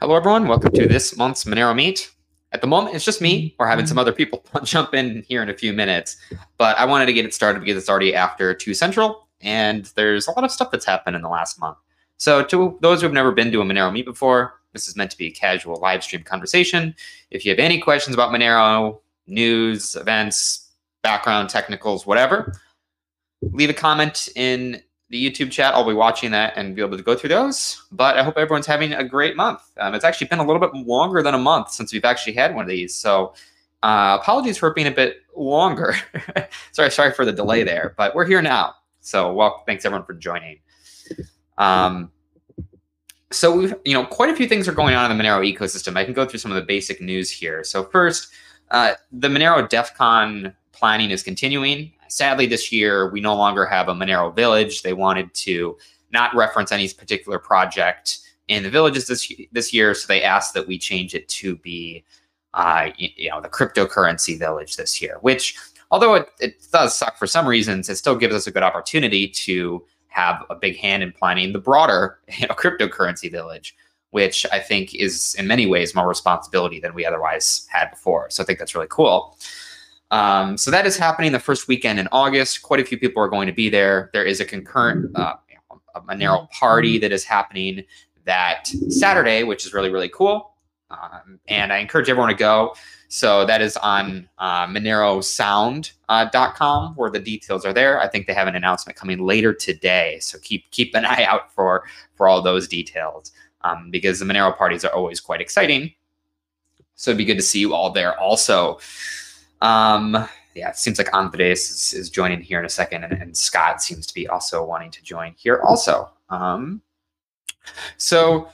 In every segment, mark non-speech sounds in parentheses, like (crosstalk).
Hello, everyone. Welcome to this month's Monero Meet. At the moment, it's just me. Mm-hmm. We're having some mm-hmm. other people (laughs) jump in here in a few minutes, but I wanted to get it started because it's already after 2 Central, and there's a lot of stuff that's happened in the last month. So, to those who have never been to a Monero Meet before, this is meant to be a casual live stream conversation. If you have any questions about Monero, news, events, background, technicals, whatever, leave a comment in the YouTube chat. I'll be watching that and be able to go through those. But I hope everyone's having a great month. Um, it's actually been a little bit longer than a month since we've actually had one of these. So uh, apologies for being a bit longer. (laughs) sorry, sorry for the delay there, but we're here now. So well, thanks everyone for joining. Um, so we've, you know, quite a few things are going on in the Monero ecosystem. I can go through some of the basic news here. So first, uh, the Monero DEF CON planning is continuing. Sadly, this year we no longer have a Monero village. They wanted to not reference any particular project in the villages this this year, so they asked that we change it to be, uh, you, know, the cryptocurrency village this year. Which, although it, it does suck for some reasons, it still gives us a good opportunity to have a big hand in planning the broader (laughs) you know, cryptocurrency village, which I think is in many ways more responsibility than we otherwise had before. So I think that's really cool. Um, so that is happening the first weekend in August. Quite a few people are going to be there. There is a concurrent uh, Monero party that is happening that Saturday, which is really really cool. Um, and I encourage everyone to go. So that is on uh, MoneroSound.com uh, where the details are there. I think they have an announcement coming later today, so keep keep an (laughs) eye out for for all those details um, because the Monero parties are always quite exciting. So it'd be good to see you all there also. Um, yeah, it seems like Andres is, is joining here in a second, and, and, Scott seems to be also wanting to join here also. Um, so,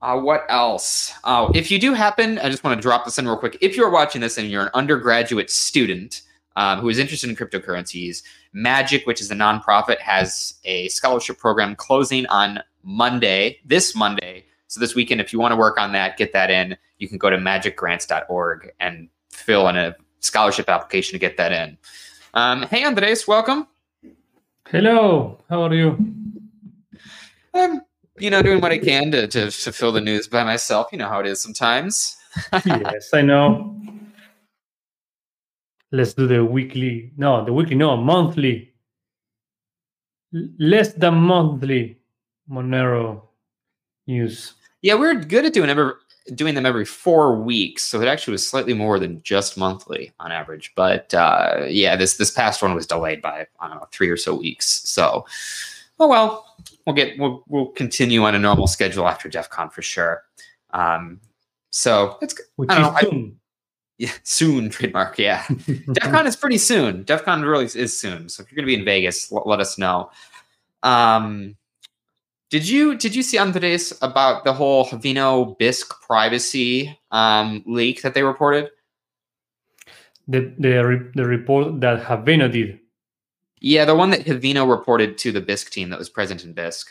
uh, what else? Uh, if you do happen, I just want to drop this in real quick. If you're watching this and you're an undergraduate student um, who is interested in cryptocurrencies, Magic, which is a nonprofit, has a scholarship program closing on Monday, this Monday. So this weekend, if you want to work on that, get that in. You can go to magicgrants.org and fill in a scholarship application to get that in. Um, hey, Andres, welcome. Hello, how are you? I'm, you know, doing what I can to, to, to fill the news by myself. You know how it is sometimes. (laughs) yes, I know. Let's do the weekly. No, the weekly, no, monthly. Less than monthly Monero news. Yeah, we're good at doing every, doing them every four weeks, so it actually was slightly more than just monthly on average. But uh, yeah, this this past one was delayed by I don't know three or so weeks. So oh well, we'll get we'll we'll continue on a normal schedule after DEF CON for sure. Um, so it's Which I don't know. Soon. I, yeah, soon trademark. Yeah, (laughs) DEF CON is pretty soon. DEF CON really is soon. So if you're going to be in Vegas, let, let us know. Um, did you did you see Andres about the whole Haveno Bisq privacy um, leak that they reported? The the the report that Haveno did. Yeah, the one that Haveno reported to the Bisq team that was present in Bisq.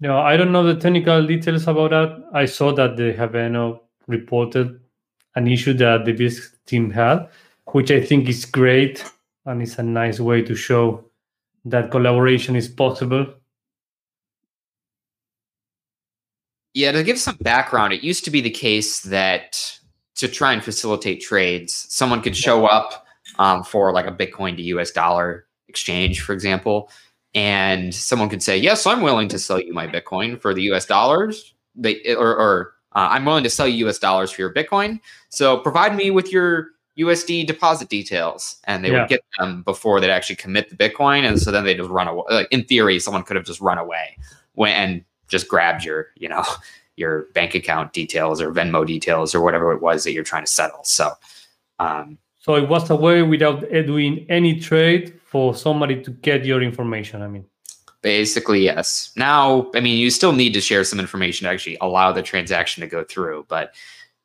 No, I don't know the technical details about that. I saw that the Haveno reported an issue that the Bisq team had, which I think is great and it's a nice way to show that collaboration is possible Yeah, to give some background, it used to be the case that to try and facilitate trades, someone could show up um, for like a Bitcoin to US dollar exchange, for example, and someone could say, "Yes, I'm willing to sell you my Bitcoin for the US dollars." They or, or uh, I'm willing to sell you US dollars for your Bitcoin. So provide me with your USD deposit details, and they yeah. would get them before they'd actually commit the Bitcoin, and so then they just run away. Like in theory, someone could have just run away when and just grabbed your, you know, (laughs) your bank account details or Venmo details or whatever it was that you're trying to settle. So, um, so it was a way without doing any trade for somebody to get your information. I mean, basically, yes. Now, I mean, you still need to share some information to actually allow the transaction to go through, but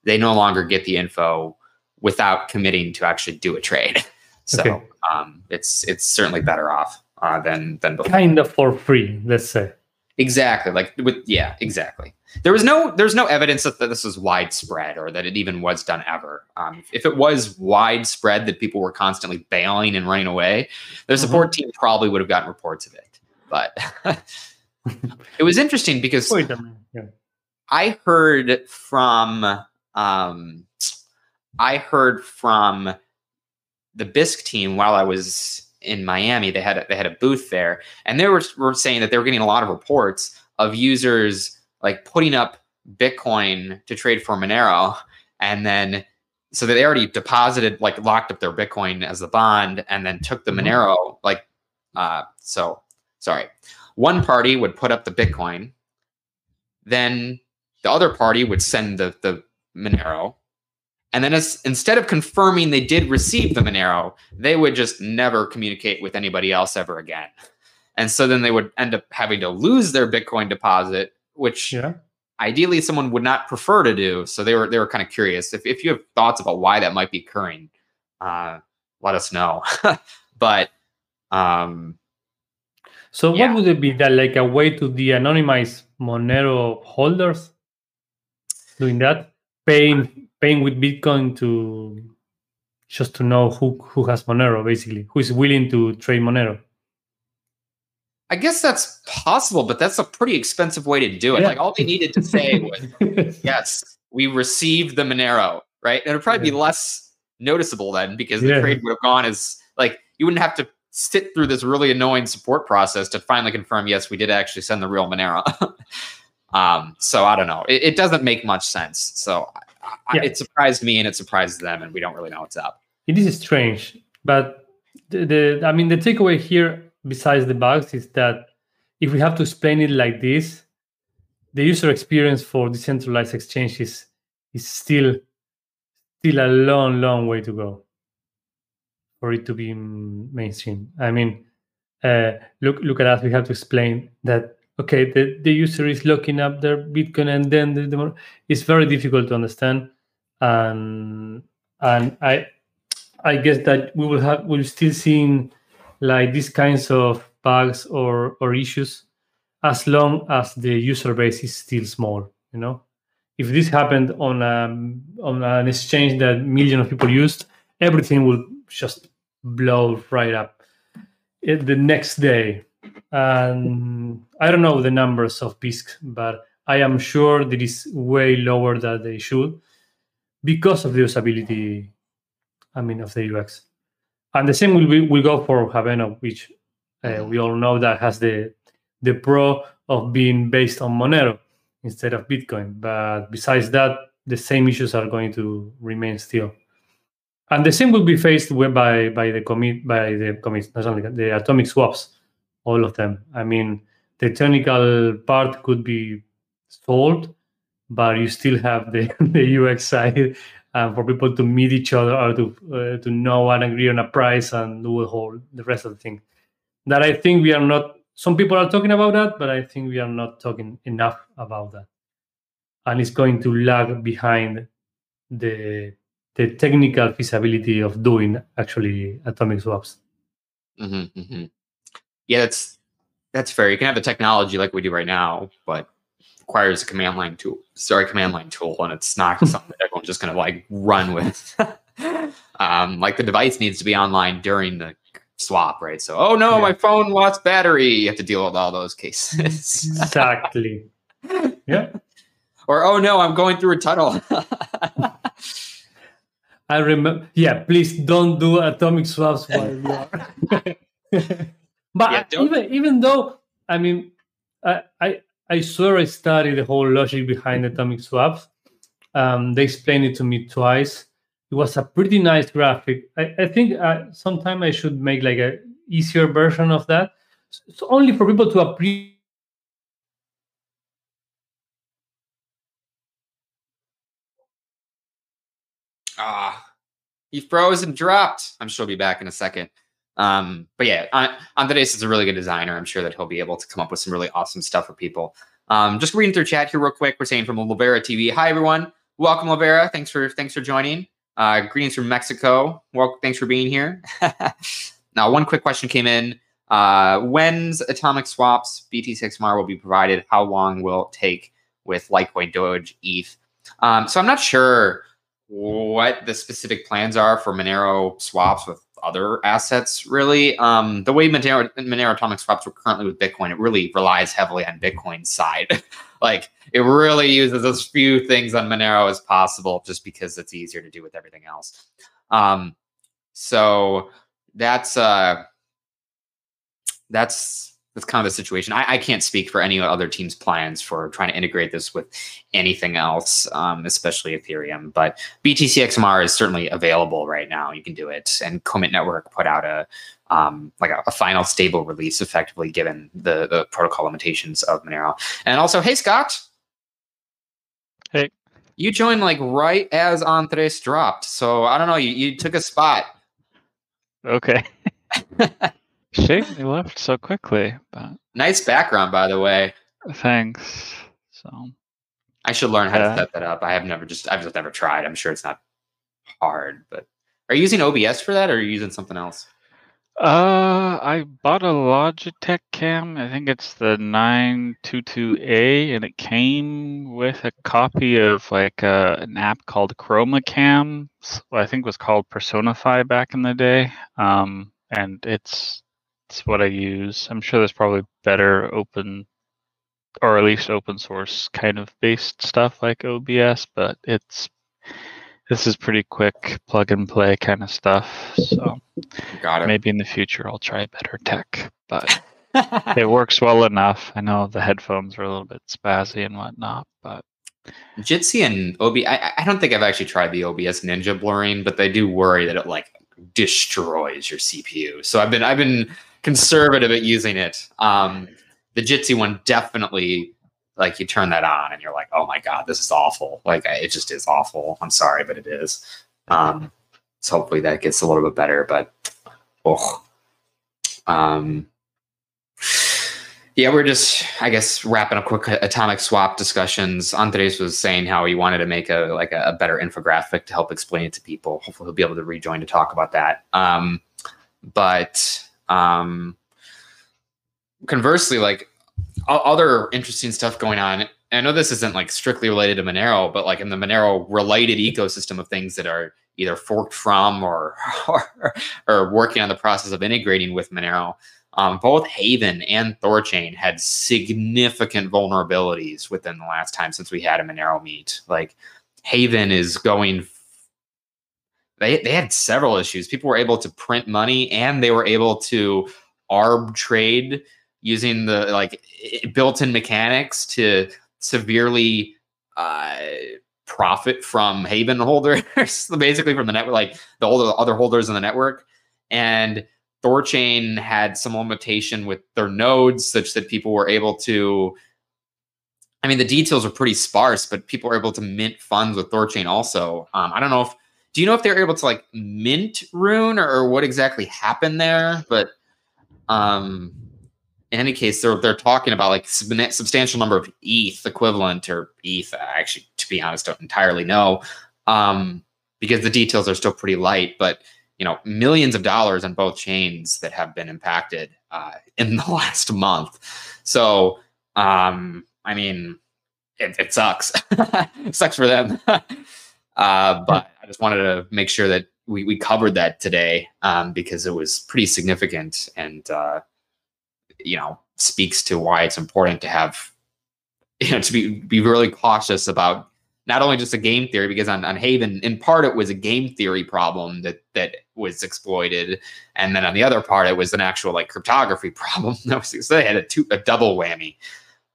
they no longer get the info without committing to actually do a trade. (laughs) So okay. um, it's it's certainly better off uh, than than before. Kind of for free, let's say. Exactly. Like with yeah, exactly. There was no there's no evidence that, that this was widespread or that it even was done ever. Um, if it was widespread that people were constantly bailing and running away, the mm-hmm. support mm-hmm. team probably would have gotten reports of it. But (laughs) it was interesting because Wait a minute. Yeah. I heard from um, I heard from the Bisq team while I was in Miami. They had a, they had a booth there, and they were, were saying that they were getting a lot of reports of users like putting up Bitcoin to trade for Monero, and then so they already deposited like locked up their Bitcoin as the bond, and then took the Mhm. Monero like uh, so sorry. One party would put up the Bitcoin, then the other party would send the the Monero, and then as, instead of confirming they did receive the Monero, they would just never communicate with anybody else ever again. And so then they would end up having to lose their Bitcoin deposit, which Yeah. ideally someone would not prefer to do. So they were they were kind of curious. If if you have thoughts about why that might be occurring, uh, let us know. (laughs) but um, So Yeah. what would it be that like a way to de-anonymize Monero holders? Doing that, paying paying with Bitcoin to just to know who who has Monero, basically, who is willing to trade Monero. I guess that's possible, but that's a pretty expensive way to do it. Yeah. Like all they needed to say (laughs) was yes, we received the Monero, right? And it'd probably be less noticeable then because the Yeah. trade would have gone as like you wouldn't have to sit through this really annoying support process to finally confirm yes, we did actually send the real Monero. (laughs) um, so I don't know. It, it doesn't make much sense. So I, Yeah. it surprised me and it surprised them, and we don't really know what's up. it is strange, but the, the I mean the takeaway here, besides the bugs, is that if we have to explain it like this, the user experience for decentralized exchanges is still still a long, long way to go for it to be mainstream. I mean, uh, look look at us. We have to explain that okay, the, the user is looking up their Bitcoin, and then the, the it's very difficult to understand, and and I I guess that we will have we'll still seeing like these kinds of bugs or or issues as long as the user base is still small. You know, if this happened on um, on an exchange that millions of people used, everything will just blow right up it, the next day. And I don't know the numbers of Bisq, but I am sure that is way lower than they should because of the usability. I mean, of the UX. And the same will be, will go for Haveno, which uh, we all know that has the the pro of being based on Monero instead of Bitcoin. But besides that, the same issues are going to remain still. And the same will be faced by by the commit by the commits, not only the atomic swaps, all of them. I mean, the technical part could be solved, but you still have the, (laughs) the UX side uh, for people to meet each other or to uh, to know and agree on a price and do a whole the rest of the thing. That I think we are not. Some people are talking about that, but I think we are not talking enough about that, and it's going to lag behind the the technical feasibility of doing actually atomic swaps. hmm hmm Yeah, that's that's fair. You can have the technology like we do right now, but requires a command line tool. Sorry, command line tool, and it's not (laughs) something that everyone's just gonna like run with. (laughs) um, like the device needs to be online during the swap, right? So, oh no, Yeah. my phone lost battery. You have to deal with all those cases. Exactly. (laughs) yeah. or oh no, I'm going through a tunnel. I remember. Yeah, please don't do atomic swaps while you are. But Yeah, even even though I mean, I, I I swear I studied the whole logic behind atomic swaps. Um, they explained it to me twice. It was a pretty nice graphic. I, I think uh, sometime I should make like a easier version of that, so only for people to appreciate. Ah, he froze and dropped. I'm sure he'll be back in a second. Um, but yeah, An- Andres is a really good designer. I'm sure that he'll be able to come up with some really awesome stuff for people. Um, just reading through chat here real quick. We're saying from Lavera TV. Hi everyone, welcome Lavera. Thanks for thanks for joining. Uh, greetings from Mexico. Well, thanks for being here. (laughs) now, one quick question came in. Uh, when's atomic swaps BTC XMR will be provided? How long will it take with Litecoin, Doge, ETH? Um, so I'm not sure what the specific plans are for Monero swaps with other assets really. Um, the way Monero, Monero Atomic swaps work currently with Bitcoin, it really relies heavily on Bitcoin's side. (laughs) like it really uses as few things on Monero as possible, just because it's easier to do with everything else. Um, so that's uh, that's that's kind of the situation. I, I, can't speak for any other team's plans for trying to integrate this with anything else, um, especially Ethereum. But BTCXMR is certainly available right now. You can do it, and COMIT Network put out a um, like a, a, final stable release, effectively given the the protocol limitations of Monero. And also, hey Scott, hey, you joined like right as Andres dropped, so I don't know. You you took a spot. Okay. (laughs) Shame they left so quickly, but nice background, by the way. Thanks. So I should learn how to set that up. I have never just I've just never tried. I'm sure it's not hard, but are you using OBS for that or are you using something else? Uh, I bought a Logitech cam. I think it's the 922A, and it came with a copy of like uh, an app called Chroma Cam. I think it was called Personify back in the day. Um, and it's it's what I use. I'm sure there's probably better open or at least open source kind of based stuff like OBS, but it's this is pretty quick plug and play kind of stuff. So Got it. maybe in the future I'll try better tech, but (laughs) it works well enough. I know the headphones are a little bit spazzy and whatnot, but Jitsi and OB, I, I don't think I've actually tried the OBS Ninja blurring, but they do worry that it like destroys your CPU. So I've been I've been conservative at using it. Um, the Jitsi one definitely like you turn that on and you're like, oh my god, this is awful. Like it just is awful. I'm sorry, but it is. Um, so hopefully that gets a little bit better. But oh, um, yeah, we're just I guess wrapping up quick atomic swap discussions. Andres was saying how he wanted to make a like a, a better infographic to help explain it to people. Hopefully he'll be able to rejoin to talk about that. Um, but um, conversely, like other interesting stuff going on. I know this isn't like strictly related to Monero, but like in the Monero related ecosystem of things that are either forked from or (laughs) or, or working on the process of integrating with Monero. Um, both Haven and Thorchain had significant vulnerabilities within the last time since we had a Monero meet. Like Haven is going they they had several issues. People were able to print money and they were able to arb trade using the like built-in mechanics to severely uh, profit from Haven (laughs) holders, basically from the network, like the older other holders in the network. And Thorchain had some limitation with their nodes, such that people were able to. I mean, the details are pretty sparse, but people were able to mint funds with Thorchain also. Um, I don't know if do you know if they're able to like mint rune or, or what exactly happened there? But um, in any case, they're they're talking about like sub- substantial number of ETH equivalent or ETH. I actually, to be honest, don't entirely know um, because the details are still pretty light. But you know, millions of dollars on both chains that have been impacted uh, in (laughs) the last month. So, um, I mean, it, it sucks. (laughs) sucks for them. (laughs) Uh, but just wanted to make sure that we, we covered that today um, because it was pretty significant and, uh, you know, speaks to why it's important to have, (laughs) you know, to be, be really cautious about not only just a game theory, because on, on Haven, in part, it was a game theory problem that, that was exploited. And then on the other part, it was an actual like cryptography (laughs) problem. so they had a, two, a double whammy.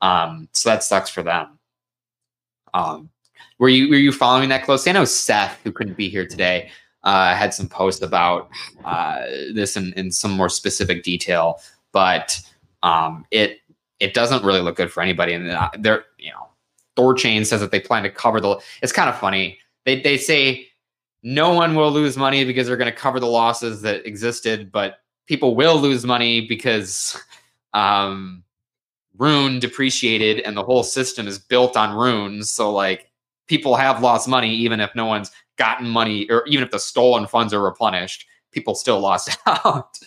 Um, so that sucks for them. Um, were you were you following that closely? I know Seth, who couldn't be here today, uh, had some posts about uh, this in, in some more specific detail, but um, it it doesn't really look good for anybody. And uh, they're you know, Thorchain says that they plan to cover the. It's kind of funny. They they say no one will lose money because they're going to cover the losses that existed, but people will lose money because um, Rune depreciated and the whole system is built on runes. So like people have lost money even if no one's gotten money or even if the stolen funds are replenished people still lost (laughs) out.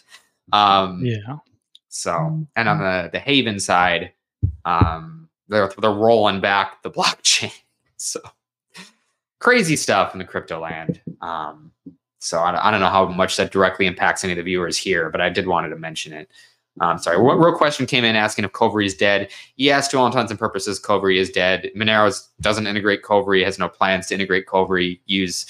Um yeah. so and on the the haven side um they're they're rolling back the (laughs) blockchain. So crazy stuff in the crypto land. Um so I, I, don't know how much that directly impacts any of the viewers here, but I did wanted to mention it. Um, sorry, what real question came in asking if Kovri is dead. Yes, to all intents and purposes, Kovri is dead. Moneros doesn't integrate Kovri, has no plans to integrate Kovri. Use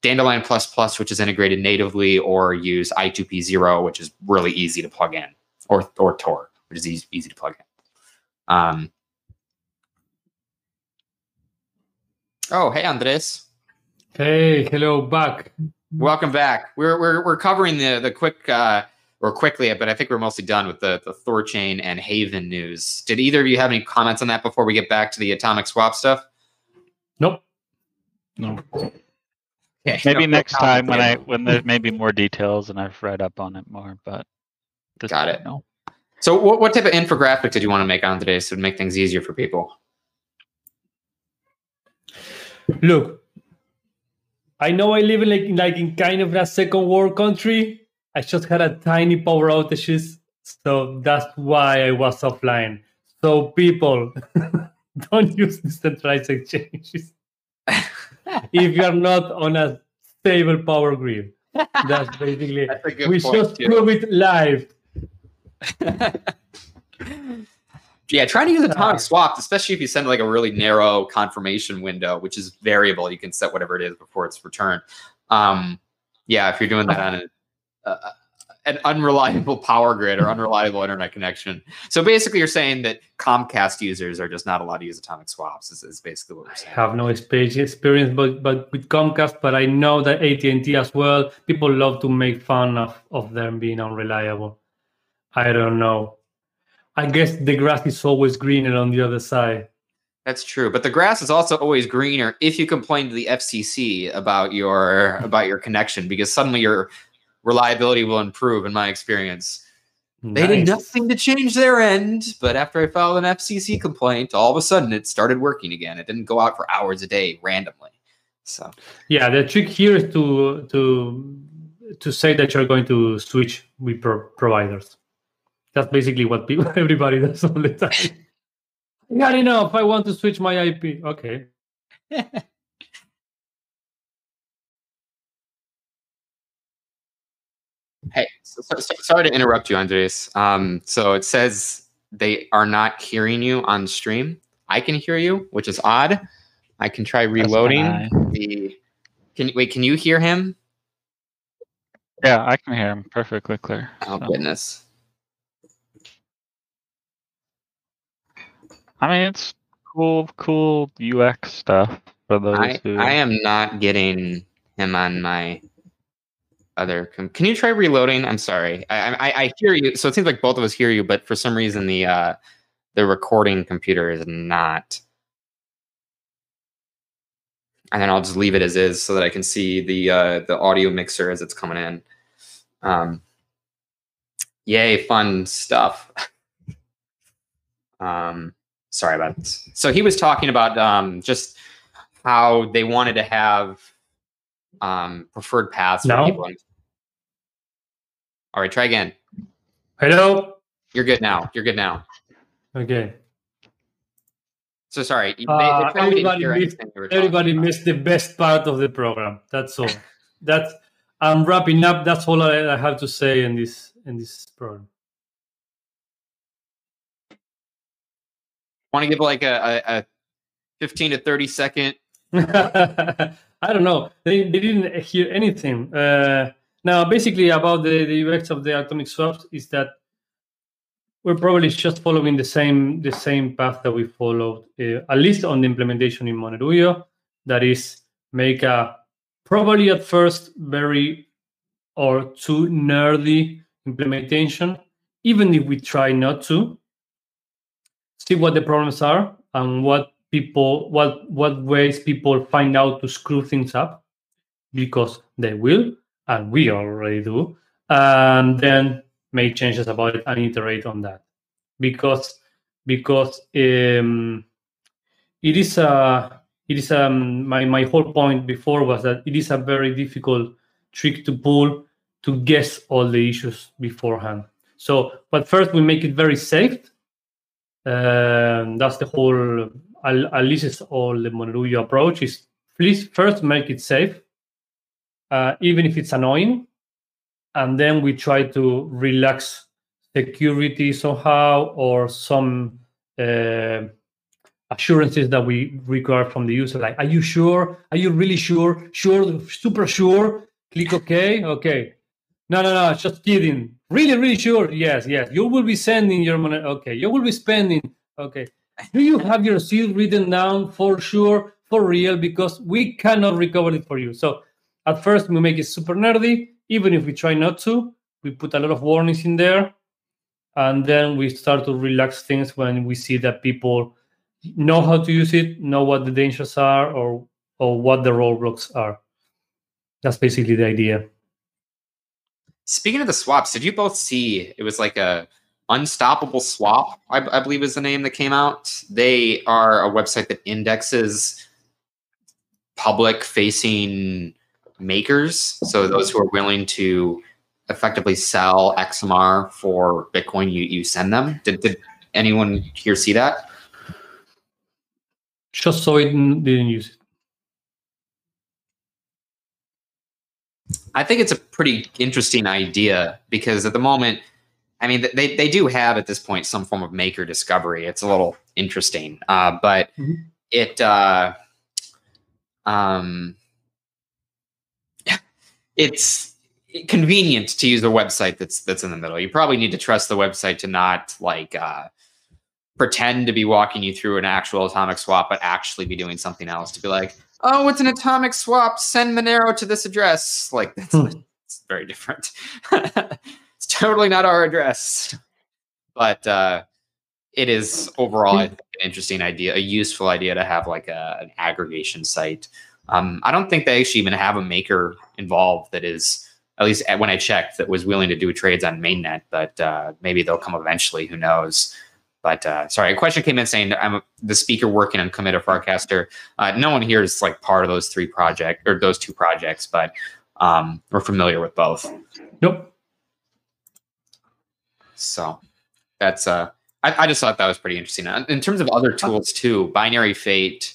Dandelion Plus Plus, which is integrated natively, or use I2P-Zero, which is really easy to plug in, or or Tor, which is easy, easy to plug in. Um, oh, hey, Andres. Hey, hello, back. Welcome back. We're we're we're covering the the quick uh, or quickly, but I think we're mostly done with the the Thorchain and Haven news. Did either of you have any comments on that before we get back to the atomic swap stuff? Nope. No. Okay. Maybe no, next time when I when there's maybe more details and I've read up on it more, but got it. No. So what what type of infographic did you want to make on today so to make things easier for people? Look, I know I live in like, like in kind of a second world country. I just had a tiny power outages, so that's why I was offline. So people, (laughs) don't use decentralized exchanges (laughs) if you are not on a stable power grid. That's (laughs) basically that's we just too. prove it live. yeah, trying to use atomic swap, especially if you send like a really narrow confirmation window, which is variable. You can set whatever it is before it's returned. Um, yeah, if you're doing that on a, uh, an unreliable power grid or unreliable internet connection. So basically, you're saying that Comcast users are just not allowed to use atomic swaps. Is, is basically what we're saying. I have no experience, but but with Comcast, but I know that AT and T as well. People love to make fun of of them being unreliable. I don't know. I guess the grass is always greener on the other side. That's true, but the grass is also always greener if you complain to the FCC about your about your connection because suddenly your reliability will improve. In my experience, nice. they did nothing to change their end, but after I filed an FCC complaint, all of a sudden it started working again. It didn't go out for hours a day randomly. So yeah, the trick here is to to to say that you're going to switch with pro- providers. That's basically what people, (laughs) everybody does all the time. (laughs) Not enough. I want to switch my IP. Okay. (laughs) hey, so, so, so, sorry to interrupt you, Andres. Um, so it says they are not hearing you on stream. I can hear you, which is odd. I can try reloading the. Can wait? Can you hear him? Yeah, I can hear him perfectly clear. Oh so. goodness. I mean, it's cool, cool UX stuff for those I, who. I am not getting him on my other. Com- Can you try reloading? I'm sorry. I, I, I hear you. So it seems like both of us hear you, but for some reason the uh, the recording computer is not. And then I'll just leave it as is so that I can see the uh, the audio mixer as it's coming in. Um, yay, fun stuff. (laughs) um, sorry about this. So he was talking about um, just how they wanted to have um, preferred paths no. for people. All right, try again. Hello. You're good now. You're good now. Okay. So sorry. They, uh, everybody missed, everybody missed the best part of the program. That's all. That's I'm wrapping up. That's all I, I have to say in this in this program. want to give like a, a, a 15 to 30 second (laughs) i don't know. They, they didn't hear anything. Uh, now basically about the, the UX of the atomic swaps is that we're probably just following the same the same path that we followed uh, at least on the implementation in Monerujo that is make a probably at first very or too nerdy implementation even if we try not to see what the problems are and what people what what ways people find out to screw things up because they will and we already do and then make changes about it and iterate on that. Because because um, it is a it is um my my whole point before was that it is a very difficult trick to pull to guess all the issues beforehand. So but first we make it very safe um, that's the whole, at least it's all the Monerujo approach is please first make it safe uh, even if it's annoying. And then we try to relax security somehow or some uh, assurances that we require from the user. Like, are you sure? Are you really sure? Sure, super sure. Click OK. Okay. No, no, no. Just kidding. Really, really sure. Yes, yes. You will be sending your money. Okay. You will be spending. Okay. Do you have your seal written down for sure, for real? Because we cannot recover it for you. So at first we make it super nerdy. Even if we try not to, we put a lot of warnings in there. And then we start to relax things when we see that people know how to use it, know what the dangers are, or or what the roadblocks are. That's basically the idea. Speaking of the swaps, did you both see it was like a Unstoppable Swap, I, I, believe is the name that came out. They are a website that indexes public facing makers. So those who are willing to effectively sell XMR for Bitcoin, you, you send them. Did, did anyone here see that? Just so it didn't use it. I think it's a pretty interesting idea because at the moment, I mean, they, they do have at this point some form of maker discovery. It's a little interesting, uh, but mm-hmm. it uh, um, it's convenient to use a website that's that's in the middle. You probably need to trust the website to not like uh, pretend to be walking you through an actual atomic swap, but actually be doing something else. To be like, oh, it's an atomic swap. Send Monero to this address. Like that's hmm. (laughs) very different. (laughs) totally not our address. But uh, it is overall an interesting idea, a useful idea to have like a, an aggregation site. Um, I don't think they actually even have a maker involved that is, at least when I checked, that was willing to do trades on mainnet. But uh, maybe they'll come eventually. Who knows? But uh, sorry, a question came in saying I'm the speaker working on COMIT or Farcaster. Uh, no one here is like part of those three projects or those two projects, but um, we're familiar with both. Nope. So that's uh, I, I just thought that was pretty interesting. In terms of other tools too, binaryFate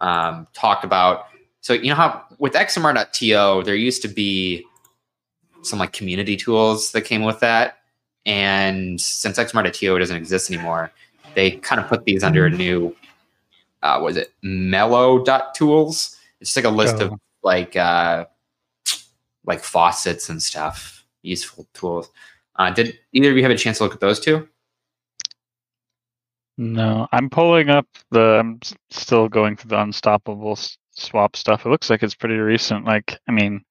um, talked about. So you know how with XMR.to there used to be some like community tools that came with that and since XMR.to doesn't exist anymore, they kind of put these under a new, uh, was it melo.tools? It's just like a list oh. of like, uh, like faucets and stuff, useful tools. Uh, did either of you have a chance to look at those two? No, I'm pulling up the. I'm still going through the unstoppable swap stuff. It looks like it's pretty recent. Like, I mean,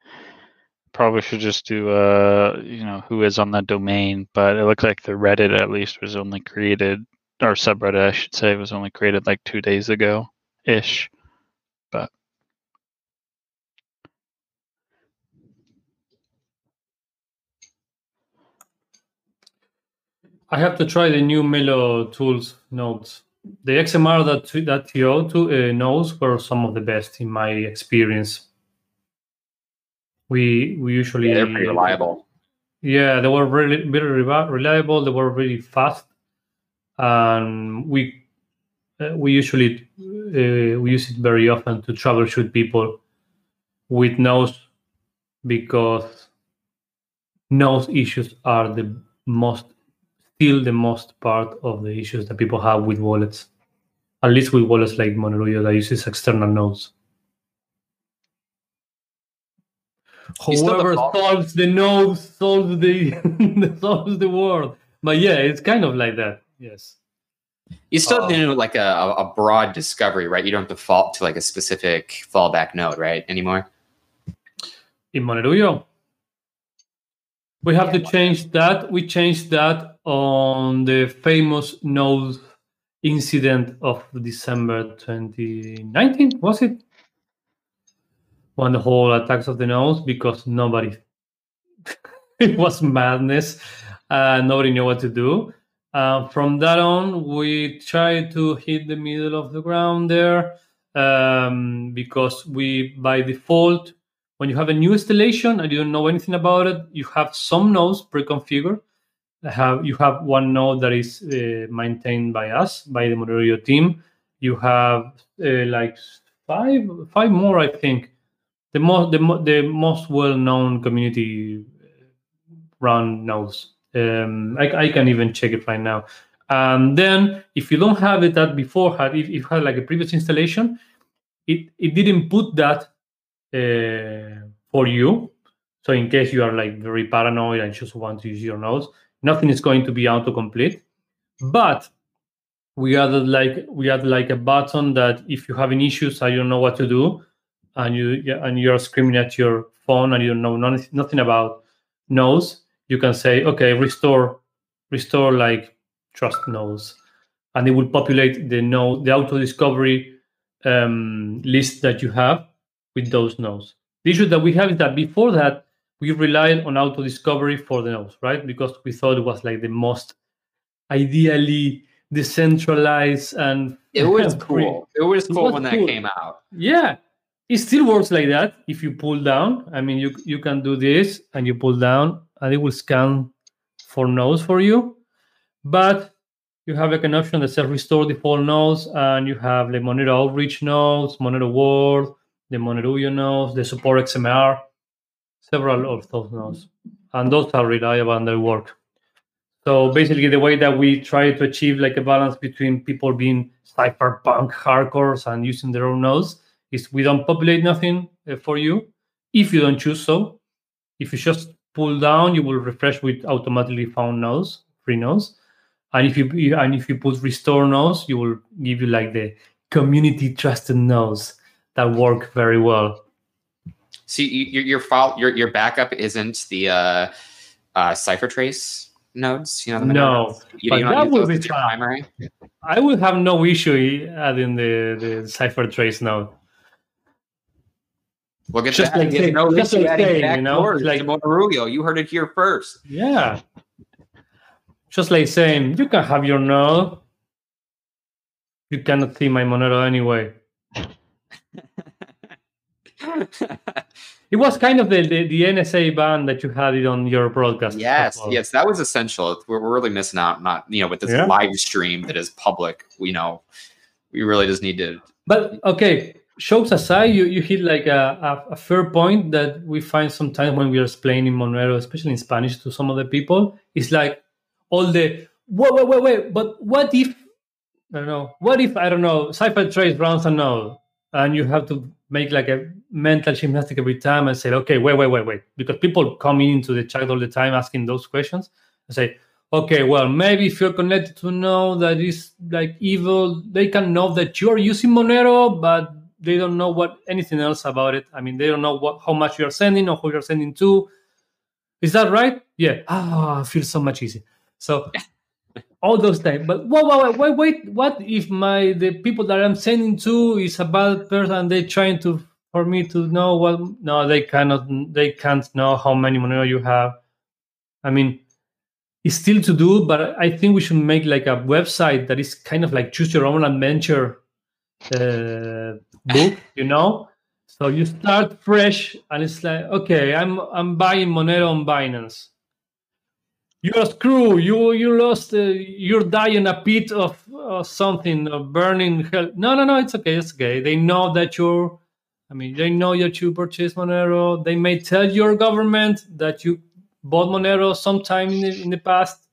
probably should just do uh you know who is on that domain but it looks like the reddit at least was only created or subreddit i should say was only created like two days ago ish i have to try the new melo.tools nodes the xmr that that to uh, nodes were some of the best in my experience we we usually yeah, they're pretty reliable. Yeah, they were really very reliable. They were really fast, and we uh, we usually uh, we use it very often to troubleshoot people with nodes because node issues are the most still the most part of the issues that people have with wallets. At least with wallets like Monerujo that uses external nodes. whoever solves the node solves the (laughs) solves the world. But yeah, it's kind of like that. Yes. You still uh, do like a, a broad discovery, right? You don't default to like a specific fallback node, right? Anymore. In Monerujo. We have to change that. We changed that on the famous node incident of December 2019, was it? on the whole attacks of the nodes because nobody (laughs) it was madness uh, nobody knew what to do uh, from that on we tried to hit the middle of the ground there um, because we by default when you have a new installation and you don't know anything about it you have some nodes pre-configured have you have one node that is uh, maintained by us by the Monerujo team you have uh, like five five more i think the most the, the most well known community run nodes. Um, I, I can even check it right now. And then if you don't have it that before had if, if you had like a previous installation, it it didn't put that uh, for you. So in case you are like very paranoid and just want to use your nodes, nothing is going to be autocomplete. But we added like we added like a button that if you having issues and you don't know what to do, and you and you're screaming at your phone and you don't know nothing about nodes, you can say, okay, restore, restore like trust nodes, and it will populate the node, the auto discovery um, list that you have with those nodes. The issue that we have is that before that we relied on auto discovery for the nodes, right? Because we thought it was like the most ideally decentralized and It was (laughs) cool. It was It cool was when that came out. Yeah, it still works like that. If you pull down, I mean, you you can do this and you pull down, and it will scan for nodes for you. But you have like an option that says restore default nodes, and you have like Monero outreach nodes, Monero World, the Monerujo nodes, the support XMR, several of those nodes, and those are reliable and they work. So basically, the way that we try to achieve like a balance between people being cypherpunk hardcores and using their own nodes is we don't populate nothing uh, for you if you don't choose so. If you just pull down, you will refresh with automatically found nodes, free nodes. And if you and if you put restore nodes, you will give you like the community trusted nodes that work very well. See, you, your your file, your your backup isn't the uh, uh, CipherTrace nodes. You know the No. You, but you that would be as your fun. primary. I will have no issue adding the the CipherTrace node. We'll get Just that. like say- no just issue like saying, you know, like- to Monerujo. You heard it here first. Yeah. Just like saying, you can have your node. You cannot see my Monero anyway. (laughs) It was kind of the, the, the NSA ban that you had it on your broadcast. yes, well. yes, that was essential. We're, we're really missing out. Not you know with this Yeah. live stream that is public. You know, we really just need to. But okay, jokes aside, you, you hit like a, a, a fair point that we find sometimes when we are explaining Monero, especially in Spanish to some other people. It's like all the wait, wait, wait, wait. But what if I don't know? What if I don't know? Cipher Trace runs a node, and you have to make like a mental gymnastic every time and say, okay, wait, wait, wait, wait, because people come into the chat all the time asking those questions. I say, okay, well, maybe if you're connected to know that is like evil, they can know that you're using Monero, but they don't know what anything else about it. I mean, they don't know what how much you're sending or who you're sending to. Is that right? Yeah. Ah, feels so much easier. So all those things. But wait, wait, wait, wait. What if my the people that I'm sending to is a bad person they're trying to for me to know what? No, they cannot. They can't know how many Monero you have. I mean, it's still to do, but I think we should make like a website that is kind of like choose your own adventure uh, book, you know. So you start fresh, and it's like, okay, I'm I'm buying Monero on Binance. You're a screw. You you lost. Uh, you're dying a pit of uh, something, of burning hell. No, no, no. It's okay. It's okay. They know that you're. I mean, they know that you purchased Monero. They may tell your government that you bought Monero sometime in the, in the past.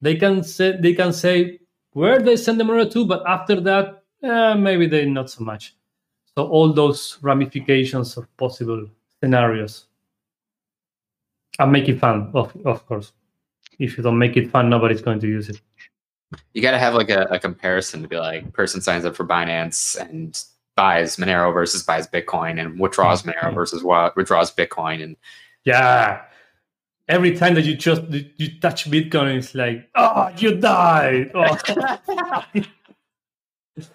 They can say they can say where they send the Monero to, but after that, eh, maybe they not so much. So all those ramifications of possible scenarios. I'm making fun, of, of course. If you don't make it fun, nobody's going to use it. You got to have like a, a comparison to be like, person signs up for Binance and buys Monero versus buys Bitcoin and withdraws Monero versus wa- withdraws Bitcoin, and Yeah. Every time that you just you touch Bitcoin, it's like, oh, you died. (laughs)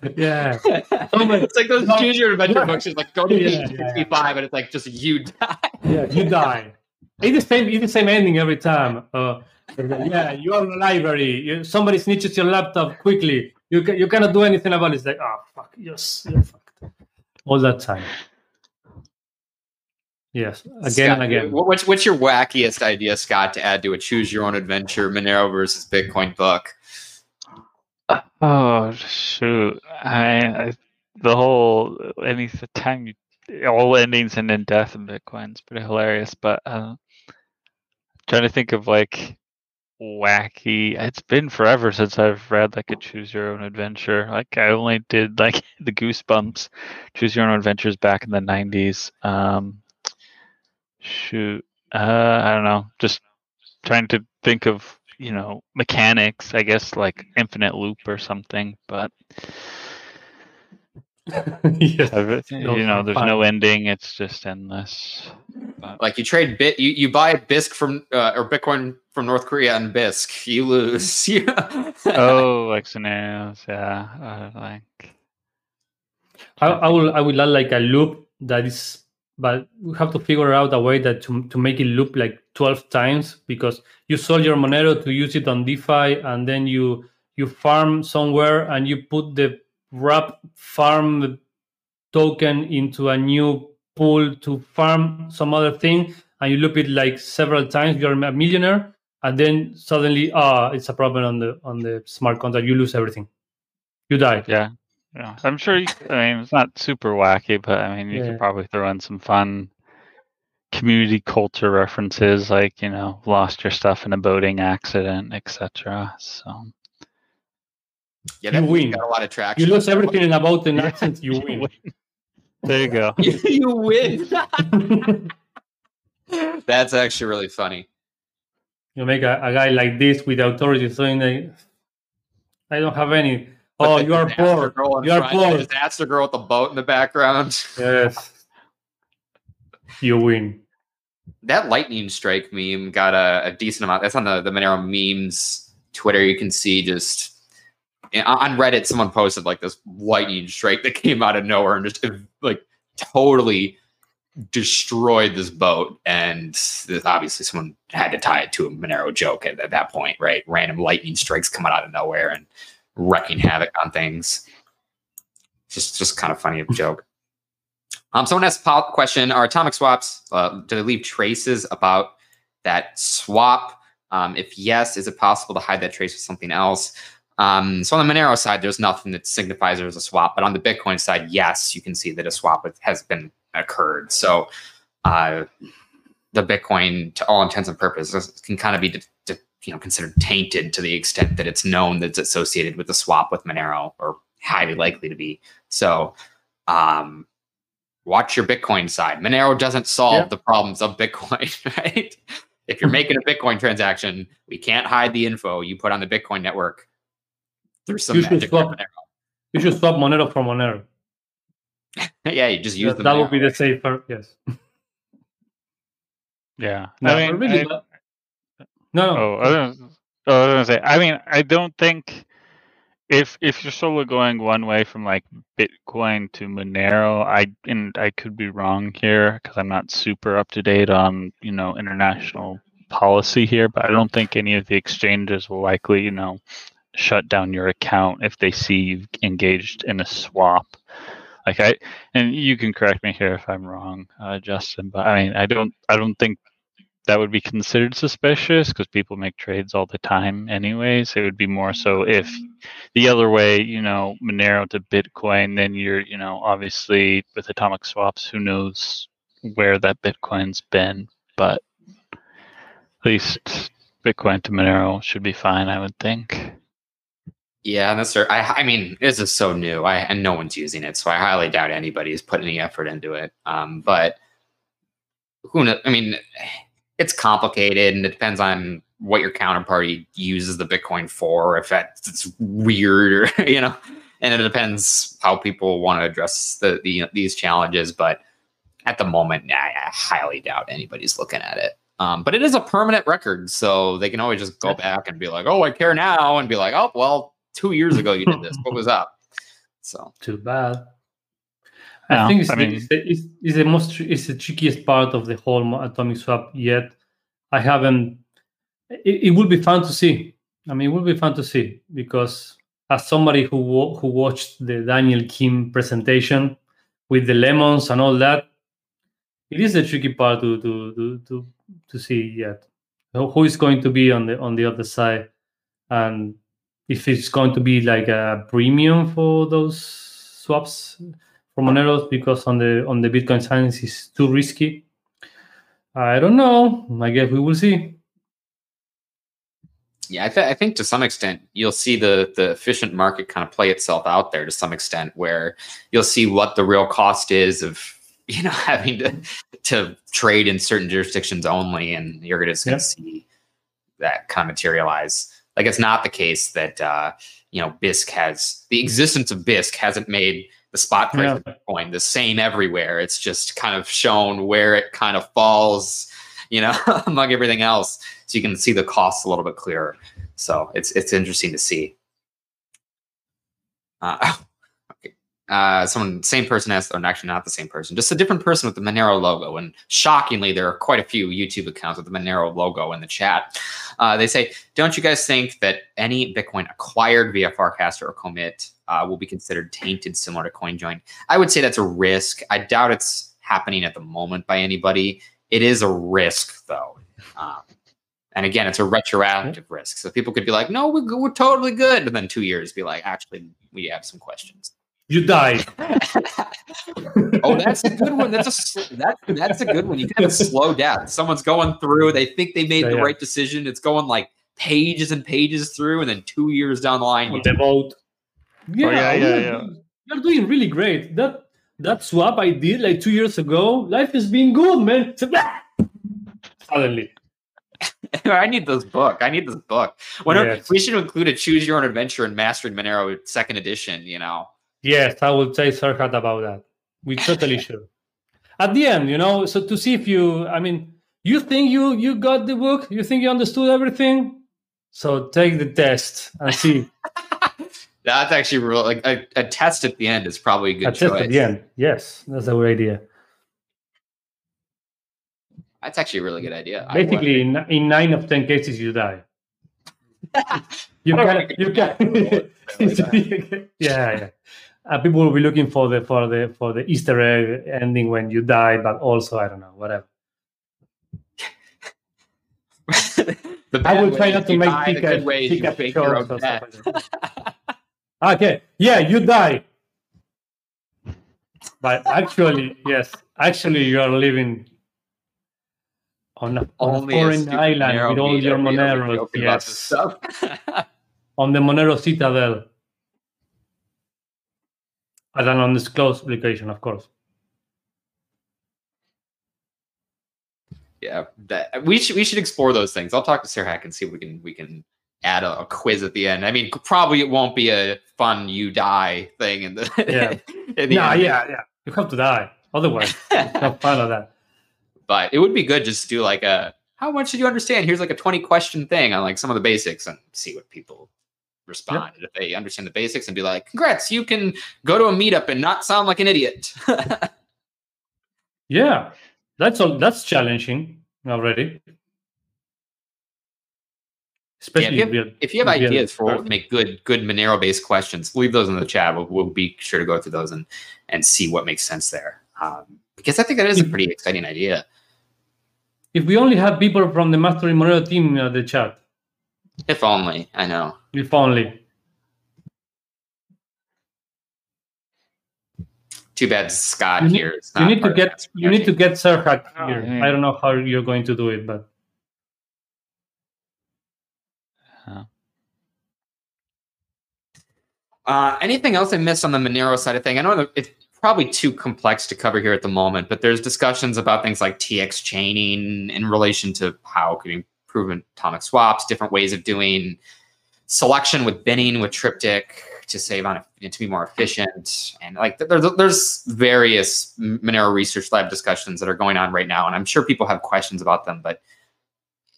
Oh. yeah. (laughs) it's like those your adventure books. It's like go to Yeah, page yeah. and it's like just you die. Yeah, you die. It's the same. It's the same ending every time. Uh, yeah, you are in the library. You, somebody snitches your laptop quickly. You can, you cannot do anything about it. It's like, oh fuck, yes, you're fucked. All that time. Yes, again Scott, and again. What's what's your wackiest idea, Scott, to add to a choose your own adventure Monero versus Bitcoin book? Oh shoot! I, I the whole any time you all endings end in death in Bitcoin. It's pretty hilarious. But uh, trying to think of like wacky. It's been forever since I've read like a choose your own adventure. Like I only did (laughs) like the Goosebumps choose your own adventures back in the '90s. Um, shoot, uh, I don't know. Just trying to think of you know mechanics. I guess like infinite loop or something. But (laughs) yes. you know, there's fun. no ending. It's just endless. But Like you trade bit, you, you buy Bisq from uh, or Bitcoin from North Korea and Bisq, you lose. (laughs) Oh, like scenarios, yeah. Uh, like I, I will I will add like a loop that is but we have to figure out a way that to, to make it loop like 12 times because you sold your Monero to use it on DeFi and then you you farm somewhere and you put the wrap farm token into a new pool to farm some other thing and you loop it like several times you're a millionaire and then suddenly ah it's a problem on the on the smart contract you lose everything you die yeah. Yeah. I'm sure you I mean it's not super wacky, but I mean you Yeah. could probably throw in some fun community culture references like, you know, lost your stuff in a boating accident, etc. So yeah, You that win. got a lot of you lose everything in about an (laughs) accent you win There you go. (laughs) you win. (laughs) That's actually really funny. you make a, a guy like this with authority saying like, I don't have any. Oh, you are disaster poor. You are front, the poor. Disaster girl with the boat in the background. Yes. You win. That lightning strike meme got a, a decent amount. That's on the the Monero memes Twitter. You can see just and on Reddit, someone posted like this lightning strike that (laughs) came out of nowhere and just like totally destroyed this boat. And obviously, someone had to tie it to a Monero joke at, at that point, right? Random lightning strikes coming out of nowhere and wrecking havoc on things. Just, just kind of funny of a joke. Um, someone asked a question: Are atomic swaps? Uh, do they leave traces about that swap? Um, if yes, is it possible to hide that trace with something else? Um, so on the Monero side, there's nothing that signifies there's a swap, but on the Bitcoin side, yes, you can see that a swap has been occurred. So uh, the Bitcoin, to all intents and purposes, can kind of be de- de- you know considered tainted to the extent that it's known that it's associated with the swap with Monero, or highly likely to be. So um, watch your Bitcoin side. Monero doesn't solve Yeah. the problems of Bitcoin, (laughs) right? If you're making a Bitcoin transaction, we can't hide the info you put on the Bitcoin network through some You should magic. with swap. You should swap Monero for Monero. Monero. (laughs) yeah, you just use That, the that would be the safer. Yes. Yeah. No, I mean, really, I- but- no, no. Oh, I was, gonna- oh, I was gonna say. I mean, I don't think if if you're solo going one way from like Bitcoin to Monero, I and I could be wrong here because I'm not super up to date on you know international policy here, but I don't think any of the exchanges will likely you know shut down your account if they see you've engaged in a swap. Like I, and you can correct me here if I'm wrong, uh, Justin. But I mean, I don't, I don't think that would be considered suspicious because people make trades all the time anyways it would be more so if the other way you know monero to bitcoin then you're you know obviously with atomic swaps who knows where that bitcoin's been but at least bitcoin to monero should be fine i would think Yeah, and that's fair. I, I mean, this is so new, I and no one's using it, so I highly doubt anybody anybody's put any effort into it. Um, but who knows? I mean, it's complicated, and it depends on what your counterparty uses the Bitcoin for. If that's it's weird, or (laughs) you know, and it depends how people want to address the, the these challenges. But at the moment, I, I highly doubt anybody's looking at it. Um, but it is a permanent record, so they can always just go back and be like, "Oh, I care now," and be like, "Oh, well, two years ago you did this. (laughs) What was up?" So Too bad. Yeah, I think it's, I the, mean- it's, it's, it's the most it's the trickiest part of the whole atomic swap yet. I haven't. It, it would be fun to see. I mean, it would be fun to see because as somebody who who watched the Daniel Kim presentation with the lemons and all that, it is the tricky part to to to to, to see yet. Who who is going to be on the on the other side, and if it's going to be like a premium for those swaps for Monero because on the on the Bitcoin science is too risky. I don't know. I guess we will see. Yeah, I, th- I think to some extent you'll see the the efficient market kind of play itself out there to some extent, where you'll see what the real cost is of (laughs) you know having to to trade in certain jurisdictions only, and you're just going to Yep. see that kind of materialize. Like it's not the case that uh, you know Bisq has the existence of Bisq hasn't made the spot price Yeah. of Bitcoin the same everywhere. It's just kind of shown where it kind of falls, you know, (laughs) among everything else, so you can see the costs a little bit clearer. So it's it's interesting to see. Uh, (laughs) okay. Uh, someone, same person asked, or actually not the same person, just a different person with the Monero logo. And shockingly, there are quite a few YouTube accounts with the Monero logo in the chat. Uh, they say, "Don't you guys think that any Bitcoin acquired via Farcaster or COMIT uh, will be considered tainted, similar to CoinJoin?" I would say that's a risk. I doubt it's happening at the moment by anybody. It is a risk, though. Um, and again, it's a retroactive risk. So people could be like, "No, we're, we're totally good," and then two years be like, "Actually, we have some questions." You die. (laughs) oh, that's a good one. That's a sl- that, that's a good one. You can have a (laughs) slow death. Someone's going through. They think they made Yeah, the yeah. right decision. It's going like pages and pages through, and then two years down the line, oh, you the vote. Oh, yeah, Oh, yeah, yeah, you're, yeah. you're doing really great. That that swap I did like two years ago, life has been good, man. (laughs) Suddenly. I need this book. I need this book. Whenever, Yes. We should include a choose your own adventure in Mastering Monero second edition. You know, Yes, I will say SerHack about that. We totally (laughs) should. At the end, you know, so to see if you, I mean, you think you you got the book, you think you understood everything, so take the test and see. (laughs) that's actually real. Like a, a test at the end is probably a good a test choice. at the end. Yes, that's a good idea. That's actually a really good idea. Basically, in, in nine of ten cases, you die. (laughs) You can, you can. yeah, yeah. Uh, people will be looking for the for the for the Easter egg ending when you die, but also I don't know, whatever. (laughs) the I will try not to make die, the Pika, good way is you Pika your own jokes or stuff like (laughs) okay, yeah, you die. But actually, (laughs) yes, actually, you are living on a, on a foreign island with all your will be Moneros. joking about this Yes, stuff. on the Monero Citadel. As an undisclosed application, of course. yeah, that, we should we should explore those things. I'll talk to SerHack and see if we can we can add a, a quiz at the end. I mean, probably it won't be a fun you die thing in the Yeah. (laughs) in the Yeah, end. yeah, yeah. You have to die. Otherwise, (laughs) no fun of that. but it would be good just to do like a how much did you understand? Here's like a 20 question thing on like some of the basics and see what people respond. If they understand the basics and be like, congrats, you can go to a meetup and not sound like an idiot. (laughs) Yeah, that's all. That's challenging already. Especially Yeah, if real- if you have ideas for what would make good good Monero based questions, leave those in the chat. We'll, we'll be sure to go through those and and see what makes sense there. Um, because I think that is a pretty exciting idea. If we only had people from the Mastering Monero team in the chat, If only I know. if only. Too bad Scott You need- here. is You need to get you need to get SerHack Oh, here. yeah. I don't know how you're going to do it, but Uh, anything else I missed on the Monero side of thing? I know it's probably too complex to cover here at the moment, but there's discussions about things like TX chaining in relation to how it improve atomic swaps, different ways of doing selection with binning with Triptych to save on to be more efficient, and like there's there's various Monero Research Lab discussions that are going on right now, and I'm sure people have questions about them, but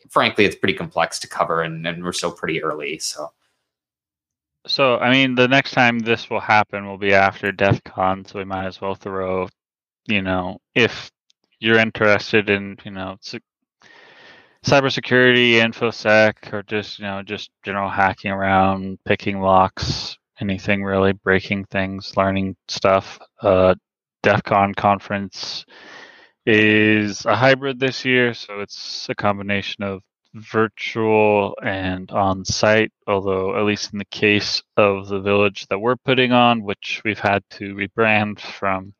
frankly, it's pretty complex to cover, and, and we're still pretty early, so. So, I mean, the next time this will happen will be after DEF CON, so we might as well throw, you know, if you're interested in, you know, cybersecurity, infosec, or just, you know, just general hacking around, picking locks, anything really, breaking things, learning stuff. Uh, DEF CON conference is a hybrid this year, so it's a combination of virtual and on site, although, at least in the case of the village that we're putting on, which we've had to rebrand from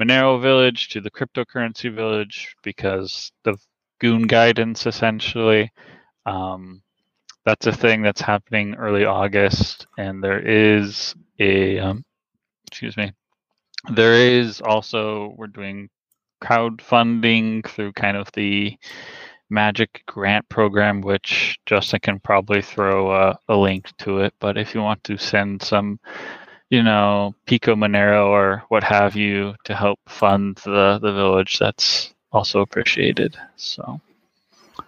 Monero Village to the cryptocurrency village because of goon guidance essentially. Um, that's a thing that's happening early August, and there is a um, excuse me. There is also we're doing crowdfunding through kind of the Magic grant program, which Justin can probably throw a, a link to it. But if you want to send some, you know, Pico Monero or what have you to help fund the, the village, that's also appreciated. So I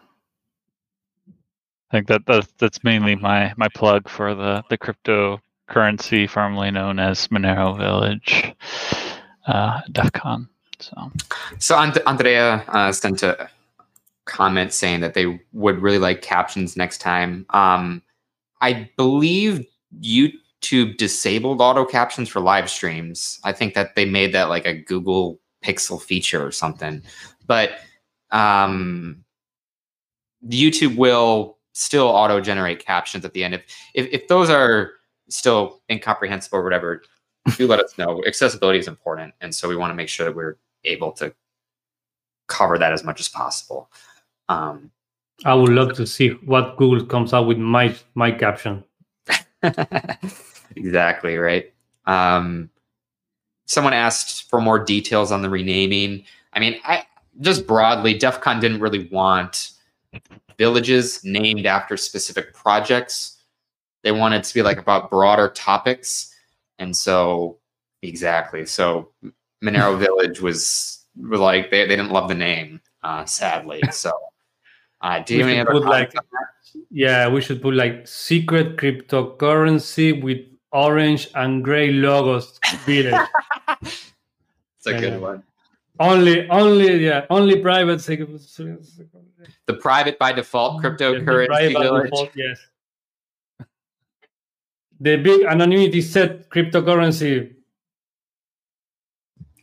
think that, that that's mainly my my plug for the the cryptocurrency formerly known as Monero Village uh, DEF CON. So, so And- Andrea uh, sent a comment saying that they would really like captions next time. Um, I believe YouTube disabled auto captions for live streams. I think that they made that like a Google Pixel feature or something. But um, YouTube will still auto generate captions at the end. If, if if those are still incomprehensible or whatever, do let us know. Accessibility is important, and so we want to make sure that we're able to cover that as much as possible. Um, I would love to see what Google comes out with my my caption. (laughs) exactly right. Um, someone asked for more details on the renaming. I mean, I just broadly, DEF CON didn't really want villages named after specific projects. They wanted to be like about broader topics. And so, exactly. So, Monero (laughs) Village was, was like, they, they didn't love the name, uh, sadly. (laughs) So, uh, do you have any other like, Yeah, we should put like secret cryptocurrency with orange and gray logos village. (laughs) it's a yeah, good one. Only, only, yeah, only private. The private by default cryptocurrency private village. Default, yes. The big anonymity set cryptocurrency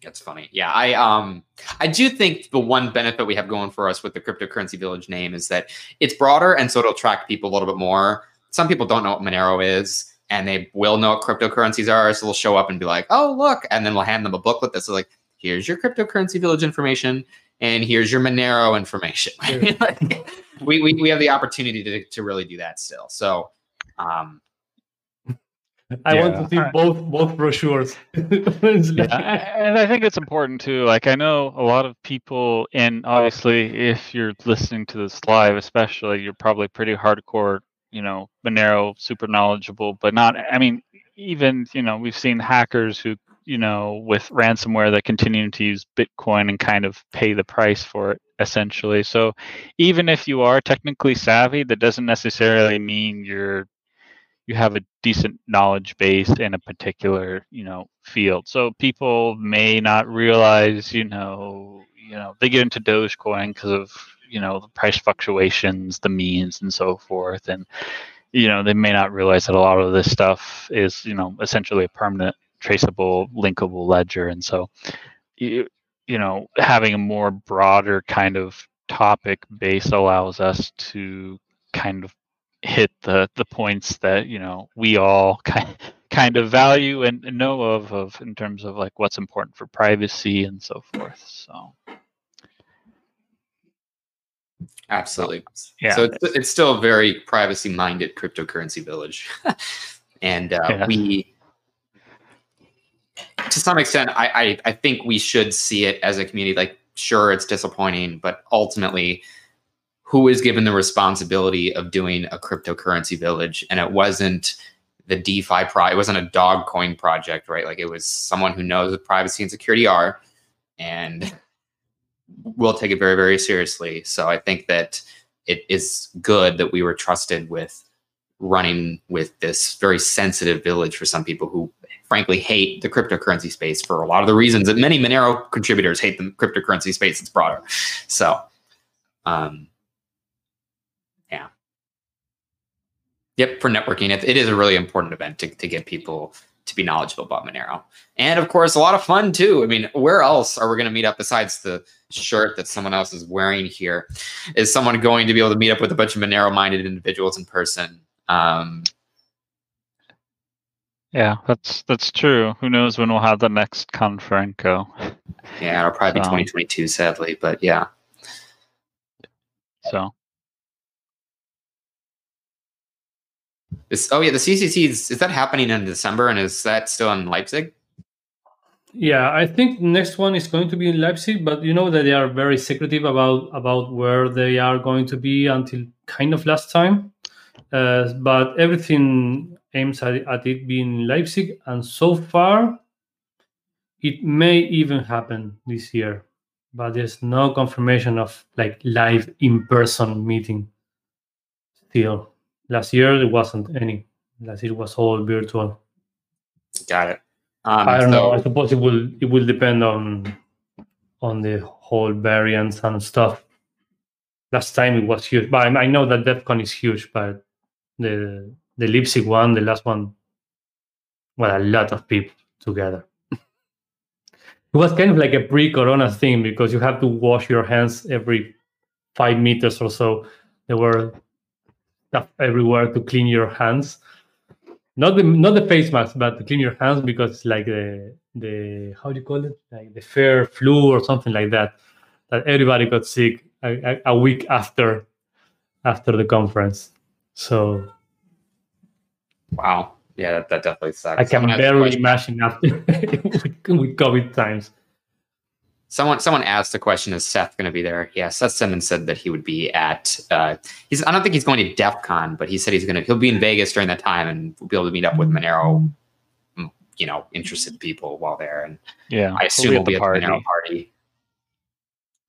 that's funny. Yeah, I um I do think the one benefit we have going for us with the cryptocurrency village name is that it's broader and so it'll attract people a little bit more. Some people don't know what Monero is and they will know what cryptocurrencies are, so they'll show up and be like, "Oh, look," and then we'll hand them a booklet that's like, "Here's your cryptocurrency village information, and here's your Monero information." (laughs) like, we, we we have the opportunity to to really do that still. So, um, I yeah. want to see both both brochures. (laughs) yeah, and I think it's important too. Like I know a lot of people, and obviously, if you're listening to this live, especially, you're probably pretty hardcore. You know, Monero, super knowledgeable, but not. I mean, even you know, we've seen hackers who, you know, with ransomware that continue to use Bitcoin and kind of pay the price for it essentially. So, even if you are technically savvy, that doesn't necessarily mean you're you have a decent knowledge base in a particular you know field so people may not realize you know you know they get into dogecoin because of you know the price fluctuations the means and so forth and you know they may not realize that a lot of this stuff is you know essentially a permanent traceable linkable ledger. And so you you know having a more broader kind of topic base allows us to kind of hit the the points that you know we all (laughs) kind kind of value and know of of in terms of like what's important for privacy and so forth. So. Absolutely. Yeah. So it's, it's still a very privacy minded cryptocurrency village. (laughs) And uh, yeah. we to some extent I, I i think we should see it as a community. Like sure it's disappointing but ultimately who is given the responsibility of doing a cryptocurrency village? And it wasn't the defi pro it wasn't a dog coin project right? Like it was someone who knows what privacy and security are and will take it very very seriously. So i think that it is good that we were trusted with running with this very sensitive village for some people who frankly hate the cryptocurrency space for a lot of the reasons that many monero contributors hate the cryptocurrency space it's broader so um yeah. Yep, for networking, it, it is a really important event to, to get people to be knowledgeable about Monero. And of course, a lot of fun too. I mean, where else are we going to meet up besides the shirt that someone else is wearing here? Is someone going to be able to meet up with a bunch of Monero minded individuals in person? Um, Yeah, that's that's true. Who knows when we'll have the next Konferenco? yeah, it'll probably be 2022, sadly, but yeah. So This, oh yeah, the CCC is, is that happening in December, and is that still in Leipzig? Yeah, I think next one is going to be in Leipzig, but you know that they are very secretive about about where they are going to be until kind of last time. Uh, but everything aims at, at it being in Leipzig, and so far, it may even happen this year. But there's no confirmation of like live in person meeting. Still, last year there wasn't any. Last year it was all virtual. Got it. Um, I don't know. I suppose it will it will depend on on the whole variants and stuff. Last time it was huge, but I, I know that DEF CON is huge. But the the Leipzig one, the last one, well, a lot of people together. it was kind of like a pre-corona thing because you have to wash your hands every five meters or so. There were stuff everywhere to clean your hands not the not the face mask, but to clean your hands because it's like the the how do you call it like the fair flu or something like that. That everybody got sick a, a, a week after after the conference. So wow. Yeah, that, that definitely sucks. I can Someone asked a barely imagine after (laughs) with COVID times. Someone someone asked the question: Is Seth going to be there? Yeah, Seth Simmons said that he would be at. Uh, he's. I don't think he's going to DEF CON, but he said he's going to. He'll be in Vegas during that time, and we'll be able to meet up with Monero, mm, you know, interested people while there. And yeah, I assume we'll be at at the the Monero party.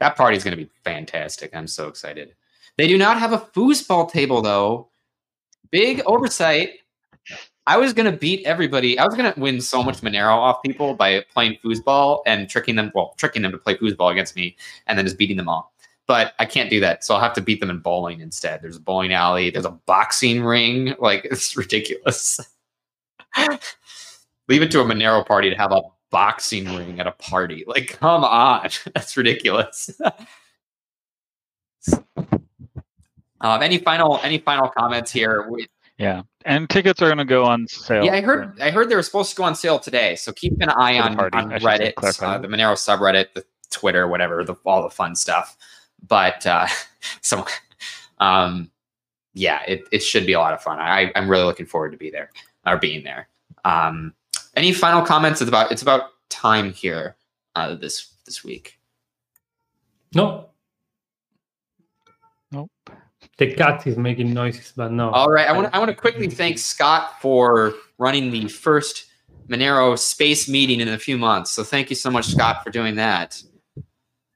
That party is going to be fantastic. I'm so excited. They do not have a foosball table though. Big oversight. I was to beat everybody. I was to win so much Monero off people by playing foosball and tricking them. Well, tricking them to play foosball against me, and then just beating them all. But I can't do that, so I'll have to beat them in bowling instead. There's a bowling alley. There's a boxing ring. (laughs) Like it's ridiculous. (laughs) Leave it to a Monero party to have a boxing ring at a party. Like, come on, (laughs) that's ridiculous. um, any final any final comments here? Yeah, and tickets are going to go on sale. yeah, I for- heard I heard they were supposed to go on sale today, so keep an eye on, party, on I should say, Reddit, uh, the Monero subreddit, the Twitter, whatever, the, all the fun stuff. But uh, (laughs) so, um, yeah, it, it should be a lot of fun. I, I'm really looking forward to be there or being there. Um, any final comments? It's about it's about time here uh, this this week. No, Nope. The cat is making noises, but no. All right, I want I want to quickly thank Scott for running the first Monero space meeting in a few months. So thank you so much, Scott, for doing that.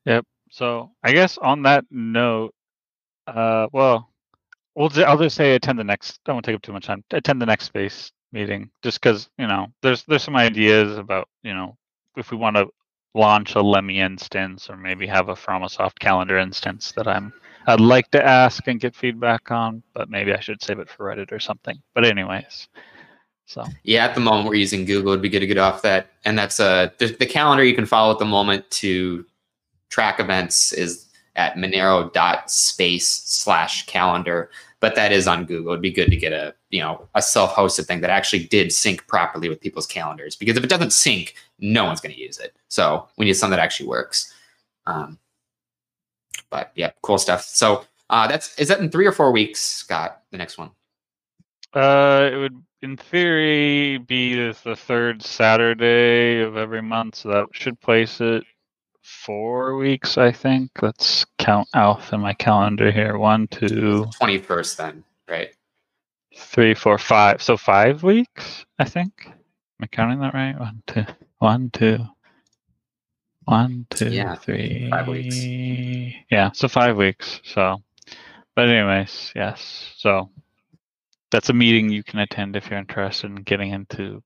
Yep. So I guess on that note, uh, well, we'll ju- I'll just say attend the next. I won't take up too much time. Attend the next space meeting, just because you know there's there's some ideas about you know if we want to launch a Lemmy instance or maybe have a Framasoft calendar instance that I'm I'd like to ask and get feedback on, but maybe I should save it for Reddit or something. But anyways, so Yeah, at the moment we're using Google. It'd be good to get off that. And that's uh, the, the calendar you can follow at the moment to track events is at monero.space slash calendar. But that is on Google. It'd be good to get a you know a self-hosted thing that actually did sync properly with people's calendars. Because if it doesn't sync, no one's going to use it. So we need something that actually works. Um, but yeah, cool stuff. So uh, that's is that in three or four weeks, Scott? The next one. Uh, it would, in theory, be the, the third Saturday of every month, so that should place it four weeks, I think. Let's count out in my calendar here. One, two, Twenty first, then, right? three, four, five. So five weeks, I think. Am I counting that right? One, two, one, two, one, two, Yeah, three. five weeks. Yeah, so five weeks. So, but anyways, yes. So that's a meeting you can attend if you're interested in getting into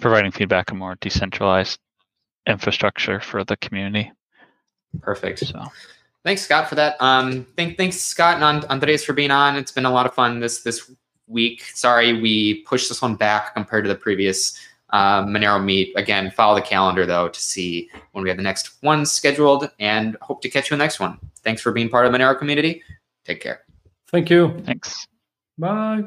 providing feedback on more decentralized infrastructure for the community. Perfect. So Thanks, Scott, for that. Um, thank, thanks, Scott and An- Andres for being on. It's been a lot of fun this this week. Sorry, we pushed this one back compared to the previous uh, Monero meet. Again, follow the calendar though to see when we have the next one scheduled, and hope to catch you in the next one. Thanks for being part of the Monero community. Take care. Thank you. Thanks. Bye.